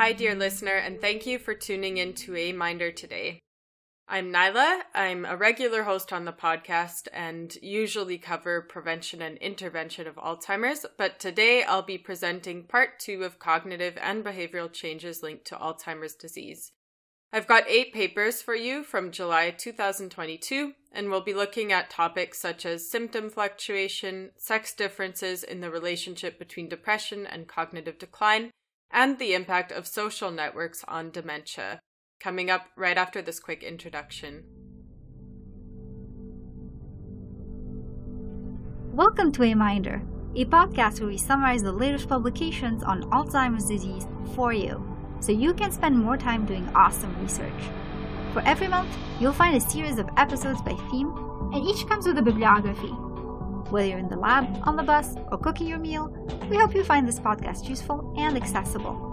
Hi, dear listener, and thank you for tuning in to A Minder today. I'm Nyla. I'm a regular host on the podcast and usually cover prevention and intervention of Alzheimer's, but today I'll be presenting part two of cognitive and behavioral changes linked to Alzheimer's disease. I've got eight papers for you from July 2022, and we'll be looking at topics such as symptom fluctuation, sex differences in the relationship between depression and cognitive decline, and the impact of social networks on dementia. Coming up right after this quick introduction. Welcome to A Minder, a podcast where we summarize the latest publications on Alzheimer's disease for you, so you can spend more time doing awesome research. For every month, you'll find a series of episodes by theme, and each comes with a bibliography whether you're in the lab, on the bus, or cooking your meal, we hope you find this podcast useful and accessible.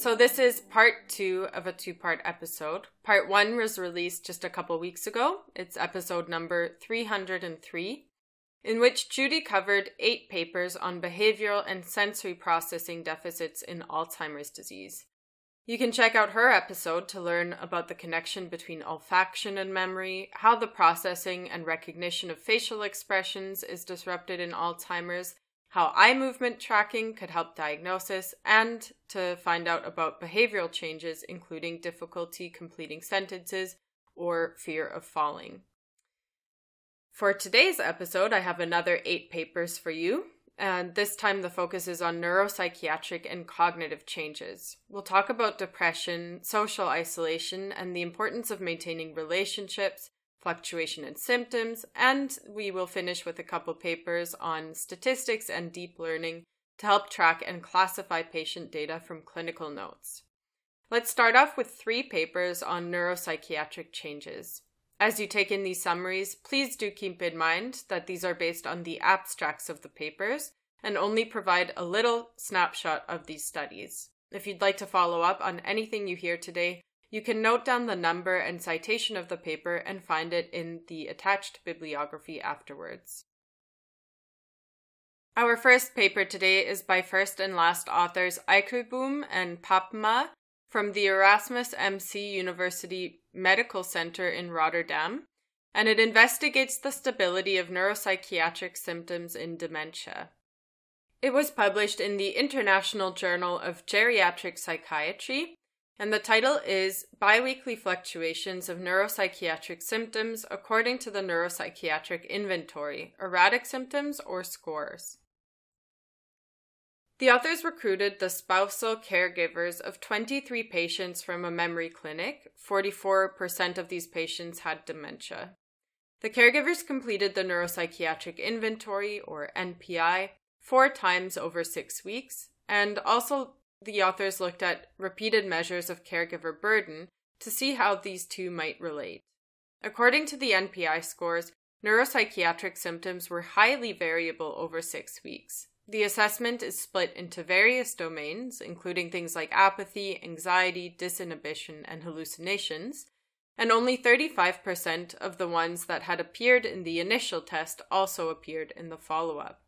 So, this is part two of a two part episode. Part one was released just a couple weeks ago. It's episode number 303, in which Judy covered eight papers on behavioral and sensory processing deficits in Alzheimer's disease. You can check out her episode to learn about the connection between olfaction and memory, how the processing and recognition of facial expressions is disrupted in Alzheimer's, how eye movement tracking could help diagnosis, and to find out about behavioral changes, including difficulty completing sentences or fear of falling. For today's episode, I have another eight papers for you. And this time, the focus is on neuropsychiatric and cognitive changes. We'll talk about depression, social isolation, and the importance of maintaining relationships, fluctuation in symptoms, and we will finish with a couple papers on statistics and deep learning to help track and classify patient data from clinical notes. Let's start off with three papers on neuropsychiatric changes. As you take in these summaries, please do keep in mind that these are based on the abstracts of the papers and only provide a little snapshot of these studies. If you'd like to follow up on anything you hear today, you can note down the number and citation of the paper and find it in the attached bibliography afterwards. Our first paper today is by first and last authors Eikelboom and Papma from the Erasmus MC University Medical Center in Rotterdam, and it investigates the stability of neuropsychiatric symptoms in dementia. It was published in the International Journal of Geriatric Psychiatry, and the title is Biweekly Fluctuations of Neuropsychiatric Symptoms According to the Neuropsychiatric Inventory Erratic Symptoms or Scores. The authors recruited the spousal caregivers of 23 patients from a memory clinic. 44% of these patients had dementia. The caregivers completed the neuropsychiatric inventory, or NPI, four times over six weeks, and also the authors looked at repeated measures of caregiver burden to see how these two might relate. According to the NPI scores, neuropsychiatric symptoms were highly variable over six weeks. The assessment is split into various domains, including things like apathy, anxiety, disinhibition, and hallucinations, and only 35% of the ones that had appeared in the initial test also appeared in the follow up.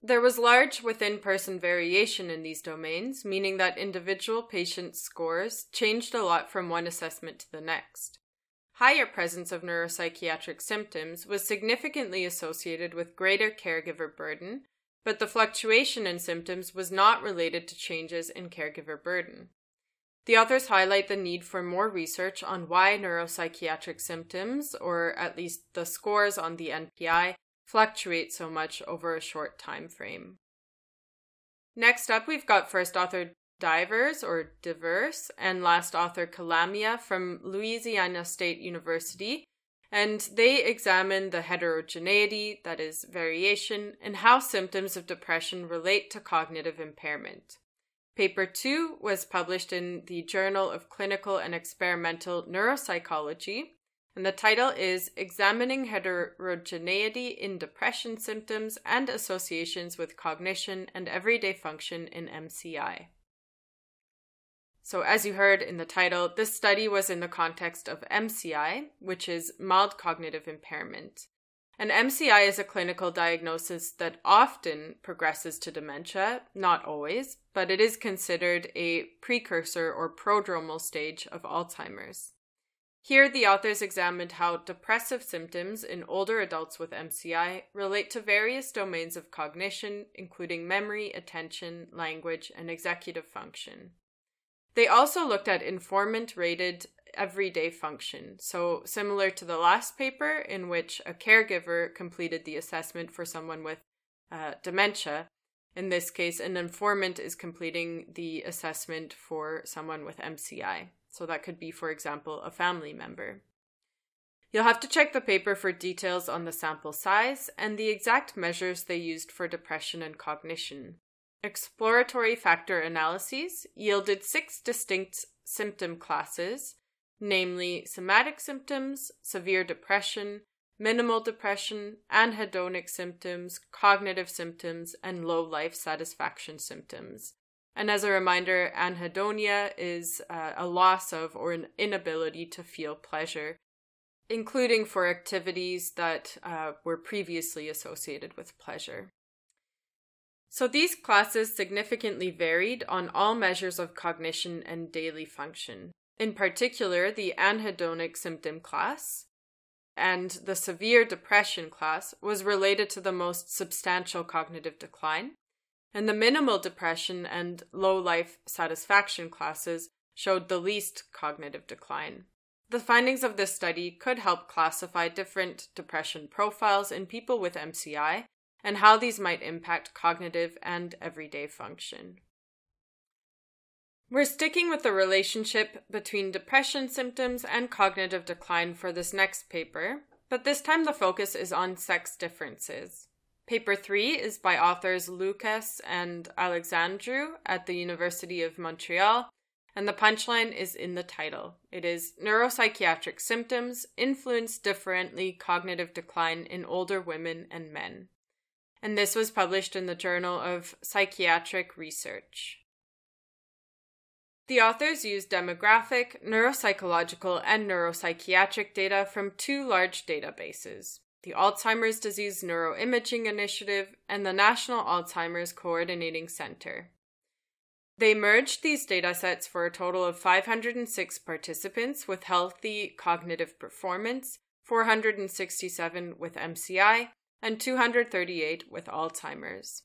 There was large within person variation in these domains, meaning that individual patient scores changed a lot from one assessment to the next. Higher presence of neuropsychiatric symptoms was significantly associated with greater caregiver burden, but the fluctuation in symptoms was not related to changes in caregiver burden. The authors highlight the need for more research on why neuropsychiatric symptoms, or at least the scores on the NPI, fluctuate so much over a short time frame. Next up, we've got first author Divers or Diverse and last author Calamia from Louisiana State University, and they examine the heterogeneity, that is, variation, and how symptoms of depression relate to cognitive impairment. Paper 2 was published in the Journal of Clinical and Experimental Neuropsychology, and the title is Examining Heterogeneity in Depression Symptoms and Associations with Cognition and Everyday Function in MCI. So, as you heard in the title, this study was in the context of MCI, which is mild cognitive impairment. And MCI is a clinical diagnosis that often progresses to dementia, not always, but it is considered a precursor or prodromal stage of Alzheimer's. Here, the authors examined how depressive symptoms in older adults with MCI relate to various domains of cognition, including memory, attention, language, and executive function. They also looked at informant rated everyday function. So, similar to the last paper, in which a caregiver completed the assessment for someone with uh, dementia, in this case, an informant is completing the assessment for someone with MCI. So, that could be, for example, a family member. You'll have to check the paper for details on the sample size and the exact measures they used for depression and cognition. Exploratory factor analyses yielded six distinct symptom classes, namely somatic symptoms, severe depression, minimal depression, anhedonic symptoms, cognitive symptoms, and low life satisfaction symptoms. And as a reminder, anhedonia is uh, a loss of or an inability to feel pleasure, including for activities that uh, were previously associated with pleasure. So these classes significantly varied on all measures of cognition and daily function. In particular, the anhedonic symptom class and the severe depression class was related to the most substantial cognitive decline, and the minimal depression and low life satisfaction classes showed the least cognitive decline. The findings of this study could help classify different depression profiles in people with MCI and how these might impact cognitive and everyday function. We're sticking with the relationship between depression symptoms and cognitive decline for this next paper, but this time the focus is on sex differences. Paper 3 is by authors Lucas and Alexandru at the University of Montreal, and the punchline is in the title. It is Neuropsychiatric Symptoms Influence Differently Cognitive Decline in Older Women and Men and this was published in the Journal of Psychiatric Research. The authors used demographic, neuropsychological, and neuropsychiatric data from two large databases the Alzheimer's Disease Neuroimaging Initiative and the National Alzheimer's Coordinating Center. They merged these datasets for a total of 506 participants with healthy cognitive performance, 467 with MCI, and 238 with Alzheimer's.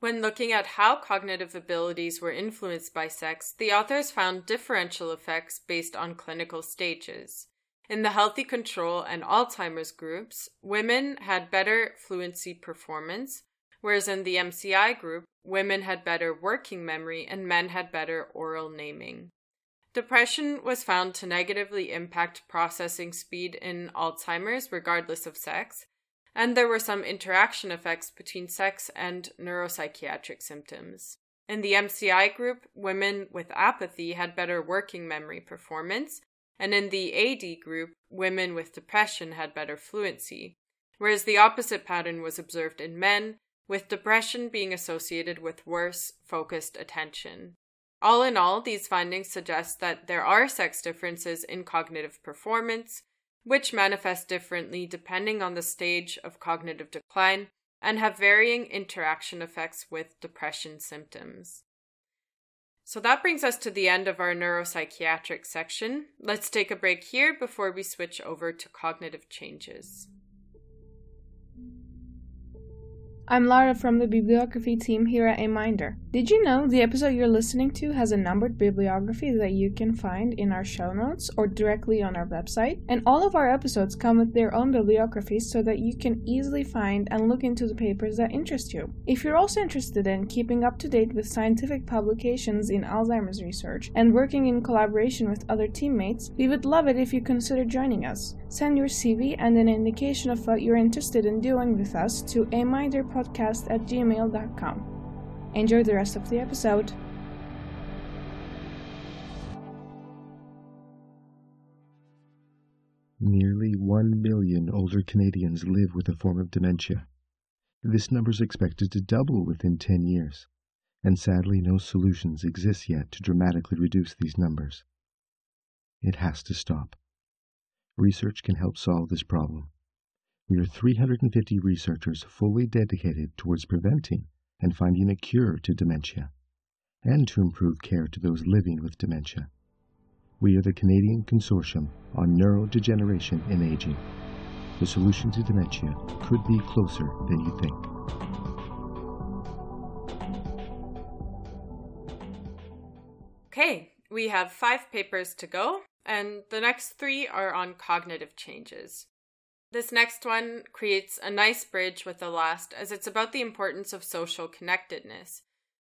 When looking at how cognitive abilities were influenced by sex, the authors found differential effects based on clinical stages. In the healthy control and Alzheimer's groups, women had better fluency performance, whereas in the MCI group, women had better working memory and men had better oral naming. Depression was found to negatively impact processing speed in Alzheimer's regardless of sex, and there were some interaction effects between sex and neuropsychiatric symptoms. In the MCI group, women with apathy had better working memory performance, and in the AD group, women with depression had better fluency, whereas the opposite pattern was observed in men, with depression being associated with worse focused attention. All in all, these findings suggest that there are sex differences in cognitive performance, which manifest differently depending on the stage of cognitive decline and have varying interaction effects with depression symptoms. So that brings us to the end of our neuropsychiatric section. Let's take a break here before we switch over to cognitive changes. I'm Lara from the bibliography team here at Aminder. Did you know the episode you're listening to has a numbered bibliography that you can find in our show notes or directly on our website? And all of our episodes come with their own bibliographies so that you can easily find and look into the papers that interest you. If you're also interested in keeping up to date with scientific publications in Alzheimer's research and working in collaboration with other teammates, we would love it if you consider joining us. Send your CV and an indication of what you're interested in doing with us to Aminder podcast at gmail.com. Enjoy the rest of the episode. Nearly 1 million older Canadians live with a form of dementia. This number is expected to double within 10 years, and sadly, no solutions exist yet to dramatically reduce these numbers. It has to stop. Research can help solve this problem. We are 350 researchers fully dedicated towards preventing and finding a cure to dementia, and to improve care to those living with dementia. We are the Canadian Consortium on Neurodegeneration and Aging. The solution to dementia could be closer than you think. Okay, we have five papers to go, and the next three are on cognitive changes. This next one creates a nice bridge with the last as it's about the importance of social connectedness.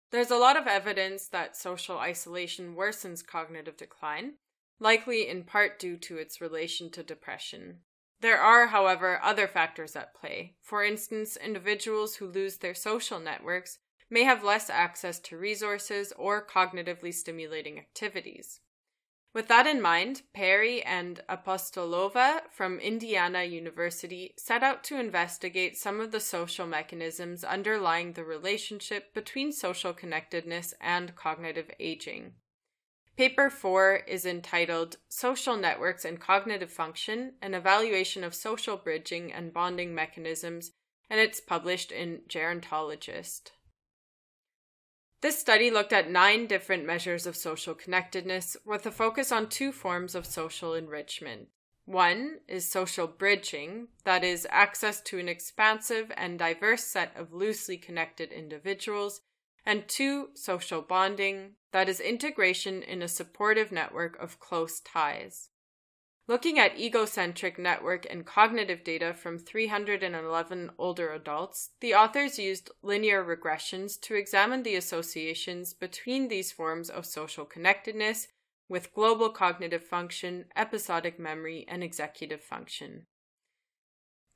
There's a lot of evidence that social isolation worsens cognitive decline, likely in part due to its relation to depression. There are, however, other factors at play. For instance, individuals who lose their social networks may have less access to resources or cognitively stimulating activities. With that in mind, Perry and Apostolova from Indiana University set out to investigate some of the social mechanisms underlying the relationship between social connectedness and cognitive aging. Paper 4 is entitled Social Networks and Cognitive Function An Evaluation of Social Bridging and Bonding Mechanisms, and it's published in Gerontologist. This study looked at nine different measures of social connectedness with a focus on two forms of social enrichment. One is social bridging, that is, access to an expansive and diverse set of loosely connected individuals, and two, social bonding, that is, integration in a supportive network of close ties. Looking at egocentric network and cognitive data from 311 older adults, the authors used linear regressions to examine the associations between these forms of social connectedness with global cognitive function, episodic memory, and executive function.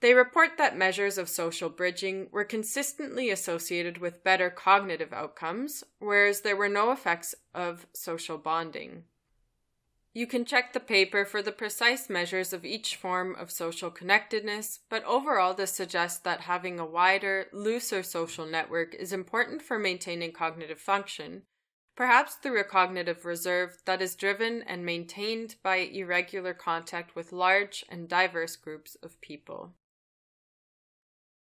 They report that measures of social bridging were consistently associated with better cognitive outcomes, whereas there were no effects of social bonding. You can check the paper for the precise measures of each form of social connectedness, but overall, this suggests that having a wider, looser social network is important for maintaining cognitive function, perhaps through a cognitive reserve that is driven and maintained by irregular contact with large and diverse groups of people.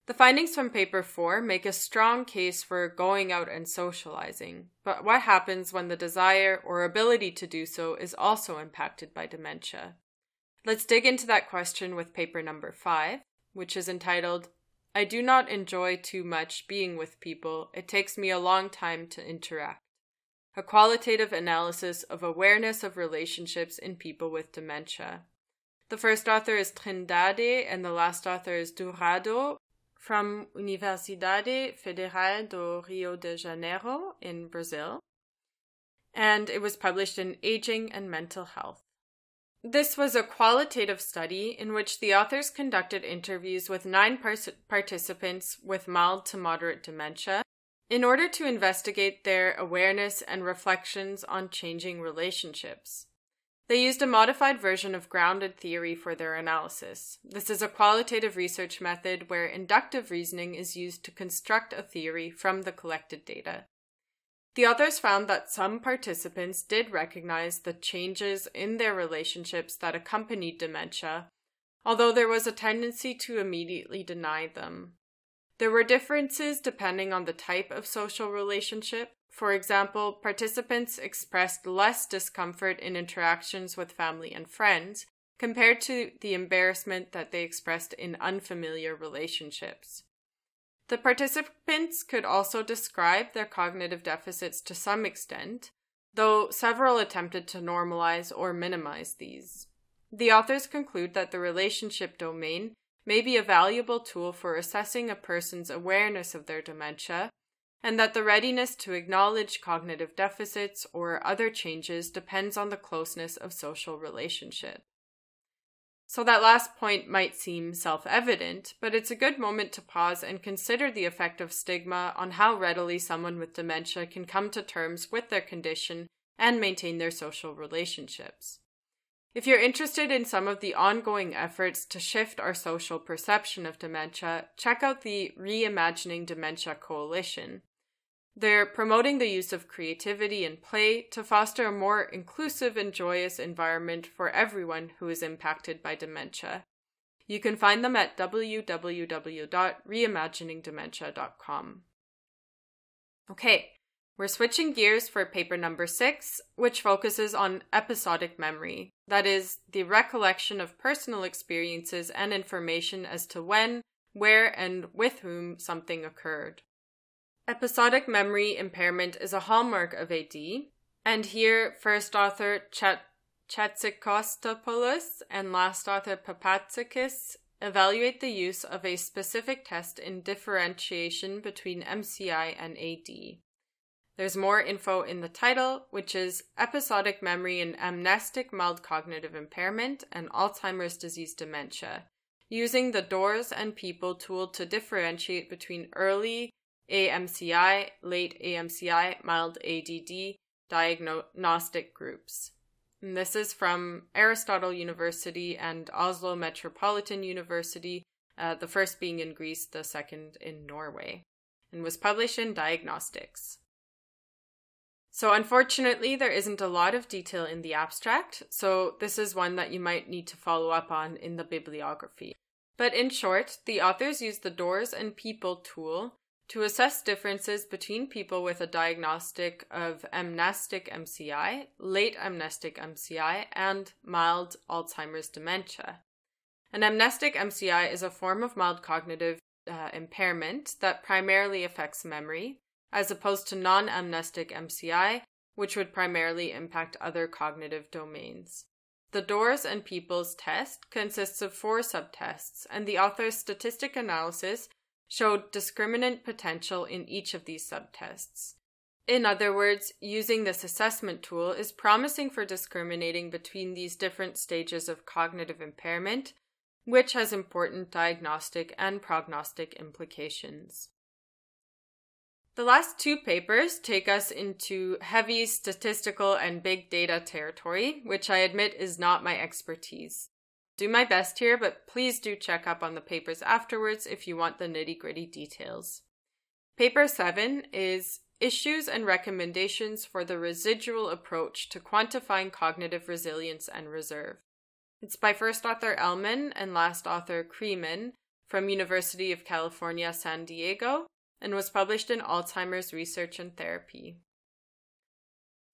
The findings from paper 4 make a strong case for going out and socializing, but what happens when the desire or ability to do so is also impacted by dementia? Let's dig into that question with paper number 5, which is entitled I do not enjoy too much being with people. It takes me a long time to interact. A qualitative analysis of awareness of relationships in people with dementia. The first author is Trindade and the last author is Dourado, from Universidade Federal do Rio de Janeiro in Brazil, and it was published in Aging and Mental Health. This was a qualitative study in which the authors conducted interviews with nine pers- participants with mild to moderate dementia in order to investigate their awareness and reflections on changing relationships. They used a modified version of grounded theory for their analysis. This is a qualitative research method where inductive reasoning is used to construct a theory from the collected data. The authors found that some participants did recognize the changes in their relationships that accompanied dementia, although there was a tendency to immediately deny them. There were differences depending on the type of social relationship, for example, participants expressed less discomfort in interactions with family and friends compared to the embarrassment that they expressed in unfamiliar relationships. The participants could also describe their cognitive deficits to some extent, though several attempted to normalize or minimize these. The authors conclude that the relationship domain may be a valuable tool for assessing a person's awareness of their dementia and that the readiness to acknowledge cognitive deficits or other changes depends on the closeness of social relationship. So, that last point might seem self evident, but it's a good moment to pause and consider the effect of stigma on how readily someone with dementia can come to terms with their condition and maintain their social relationships. If you're interested in some of the ongoing efforts to shift our social perception of dementia, check out the Reimagining Dementia Coalition. They're promoting the use of creativity and play to foster a more inclusive and joyous environment for everyone who is impacted by dementia. You can find them at www.reimaginingdementia.com. Okay, we're switching gears for paper number six, which focuses on episodic memory. That is, the recollection of personal experiences and information as to when, where, and with whom something occurred. Episodic memory impairment is a hallmark of AD, and here first author Chat- Chatsikostopoulos and last author Papatsikis evaluate the use of a specific test in differentiation between MCI and AD. There's more info in the title, which is Episodic Memory in Amnestic Mild Cognitive Impairment and Alzheimer's Disease Dementia, using the DOORS and People tool to differentiate between early AMCI, late AMCI, mild ADD diagnostic groups. And this is from Aristotle University and Oslo Metropolitan University, uh, the first being in Greece, the second in Norway, and was published in Diagnostics. So, unfortunately, there isn't a lot of detail in the abstract, so this is one that you might need to follow up on in the bibliography. But in short, the authors use the DOORS and People tool to assess differences between people with a diagnostic of amnestic MCI, late amnestic MCI, and mild Alzheimer's dementia. An amnestic MCI is a form of mild cognitive uh, impairment that primarily affects memory, as opposed to non amnestic MCI, which would primarily impact other cognitive domains. The DOORS and Peoples test consists of four subtests, and the author's statistic analysis showed discriminant potential in each of these subtests. In other words, using this assessment tool is promising for discriminating between these different stages of cognitive impairment, which has important diagnostic and prognostic implications. The last two papers take us into heavy statistical and big data territory, which I admit is not my expertise do my best here, but please do check up on the papers afterwards if you want the nitty gritty details. Paper 7 is Issues and Recommendations for the Residual Approach to Quantifying Cognitive Resilience and Reserve. It's by first author Elman and last author Kremen from University of California, San Diego, and was published in Alzheimer's Research and Therapy.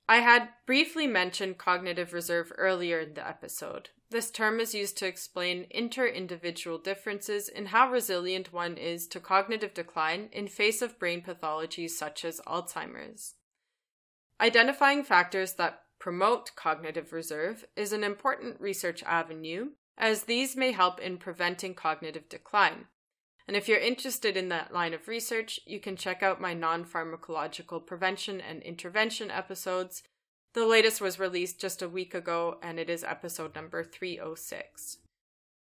I had briefly mentioned cognitive reserve earlier in the episode. This term is used to explain inter-individual differences in how resilient one is to cognitive decline in face of brain pathologies such as Alzheimer's. Identifying factors that promote cognitive reserve is an important research avenue, as these may help in preventing cognitive decline. And if you're interested in that line of research, you can check out my non pharmacological prevention and intervention episodes. The latest was released just a week ago, and it is episode number 306.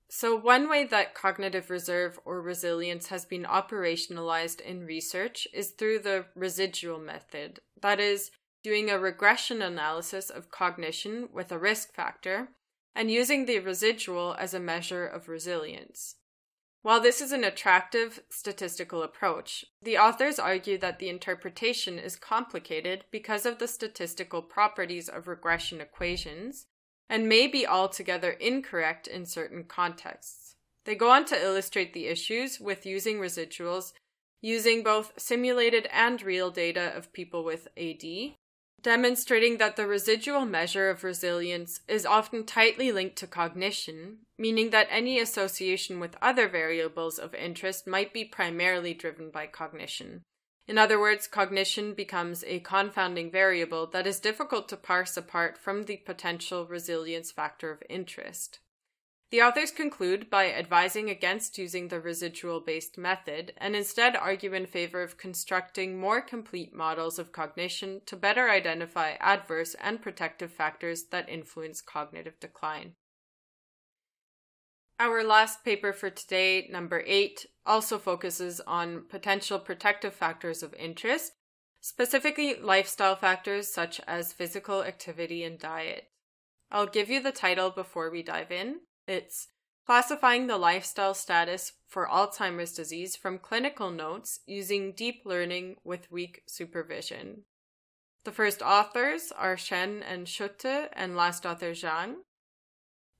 So, one way that cognitive reserve or resilience has been operationalized in research is through the residual method. That is, doing a regression analysis of cognition with a risk factor and using the residual as a measure of resilience. While this is an attractive statistical approach, the authors argue that the interpretation is complicated because of the statistical properties of regression equations and may be altogether incorrect in certain contexts. They go on to illustrate the issues with using residuals using both simulated and real data of people with AD, demonstrating that the residual measure of resilience is often tightly linked to cognition, meaning that any association with other variables of interest might be primarily driven by cognition. In other words, cognition becomes a confounding variable that is difficult to parse apart from the potential resilience factor of interest. The authors conclude by advising against using the residual based method and instead argue in favor of constructing more complete models of cognition to better identify adverse and protective factors that influence cognitive decline. Our last paper for today, number eight, also focuses on potential protective factors of interest, specifically lifestyle factors such as physical activity and diet. I'll give you the title before we dive in. It's classifying the lifestyle status for Alzheimer's disease from clinical notes using deep learning with weak supervision. The first authors are Shen and Schutte, and last author Zhang.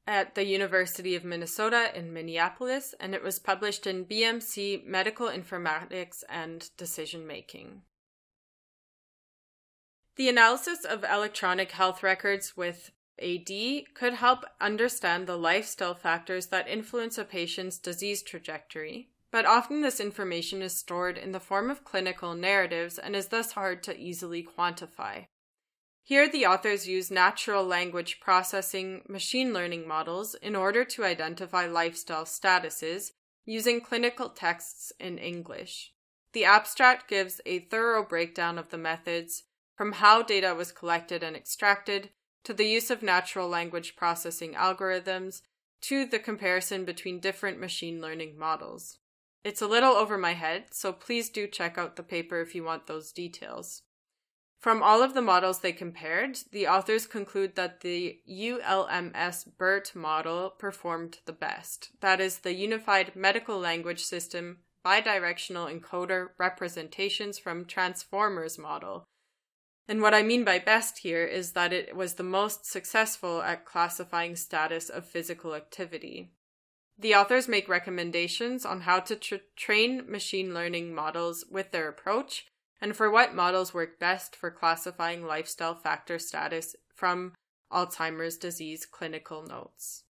At the University of Minnesota in Minneapolis, and it was published in BMC Medical Informatics and Decision Making. The analysis of electronic health records with AD could help understand the lifestyle factors that influence a patient's disease trajectory, but often this information is stored in the form of clinical narratives and is thus hard to easily quantify. Here, the authors use natural language processing machine learning models in order to identify lifestyle statuses using clinical texts in English. The abstract gives a thorough breakdown of the methods from how data was collected and extracted to the use of natural language processing algorithms to the comparison between different machine learning models. It's a little over my head, so please do check out the paper if you want those details. From all of the models they compared, the authors conclude that the ULMS BERT model performed the best. That is, the Unified Medical Language System bidirectional encoder representations from Transformers model. And what I mean by best here is that it was the most successful at classifying status of physical activity. The authors make recommendations on how to tra- train machine learning models with their approach and for what models work best for classifying lifestyle factor status from Alzheimer's disease clinical notes.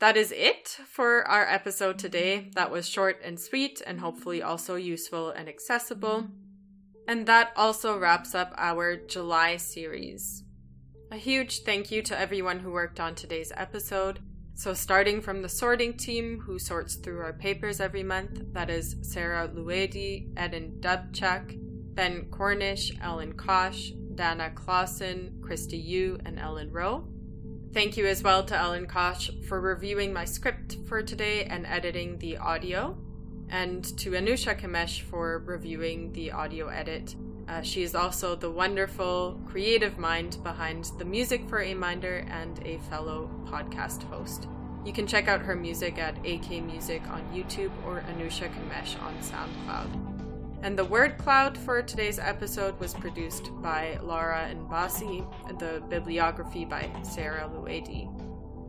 That is it for our episode today. That was short and sweet and hopefully also useful and accessible. And that also wraps up our July series. A huge thank you to everyone who worked on today's episode. So, starting from the sorting team who sorts through our papers every month, that is Sarah Luedi, Eden Dubchak, Ben Cornish, Ellen Kosh, Dana Clausen, Christy Yu, and Ellen Rowe. Thank you as well to Ellen Kosh for reviewing my script for today and editing the audio, and to Anusha Kamesh for reviewing the audio edit. Uh, she is also the wonderful creative mind behind the music for A Minder and a fellow podcast host. You can check out her music at AK Music on YouTube or Anusha Kamesh on SoundCloud. And the word cloud for today's episode was produced by Laura and Basi, the bibliography by Sarah Luedi.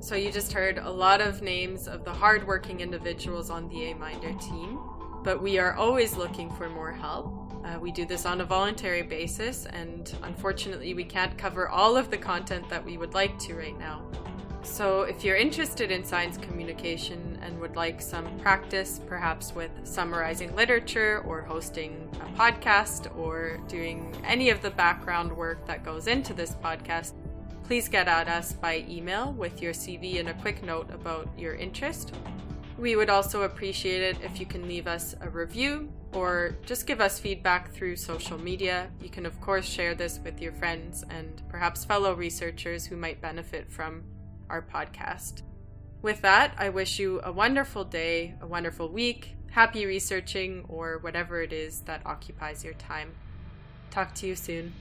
So you just heard a lot of names of the hardworking individuals on the A Minder team, but we are always looking for more help. Uh, we do this on a voluntary basis, and unfortunately, we can't cover all of the content that we would like to right now. So, if you're interested in science communication and would like some practice, perhaps with summarizing literature or hosting a podcast or doing any of the background work that goes into this podcast, please get at us by email with your CV and a quick note about your interest. We would also appreciate it if you can leave us a review or just give us feedback through social media. You can, of course, share this with your friends and perhaps fellow researchers who might benefit from our podcast. With that, I wish you a wonderful day, a wonderful week, happy researching, or whatever it is that occupies your time. Talk to you soon.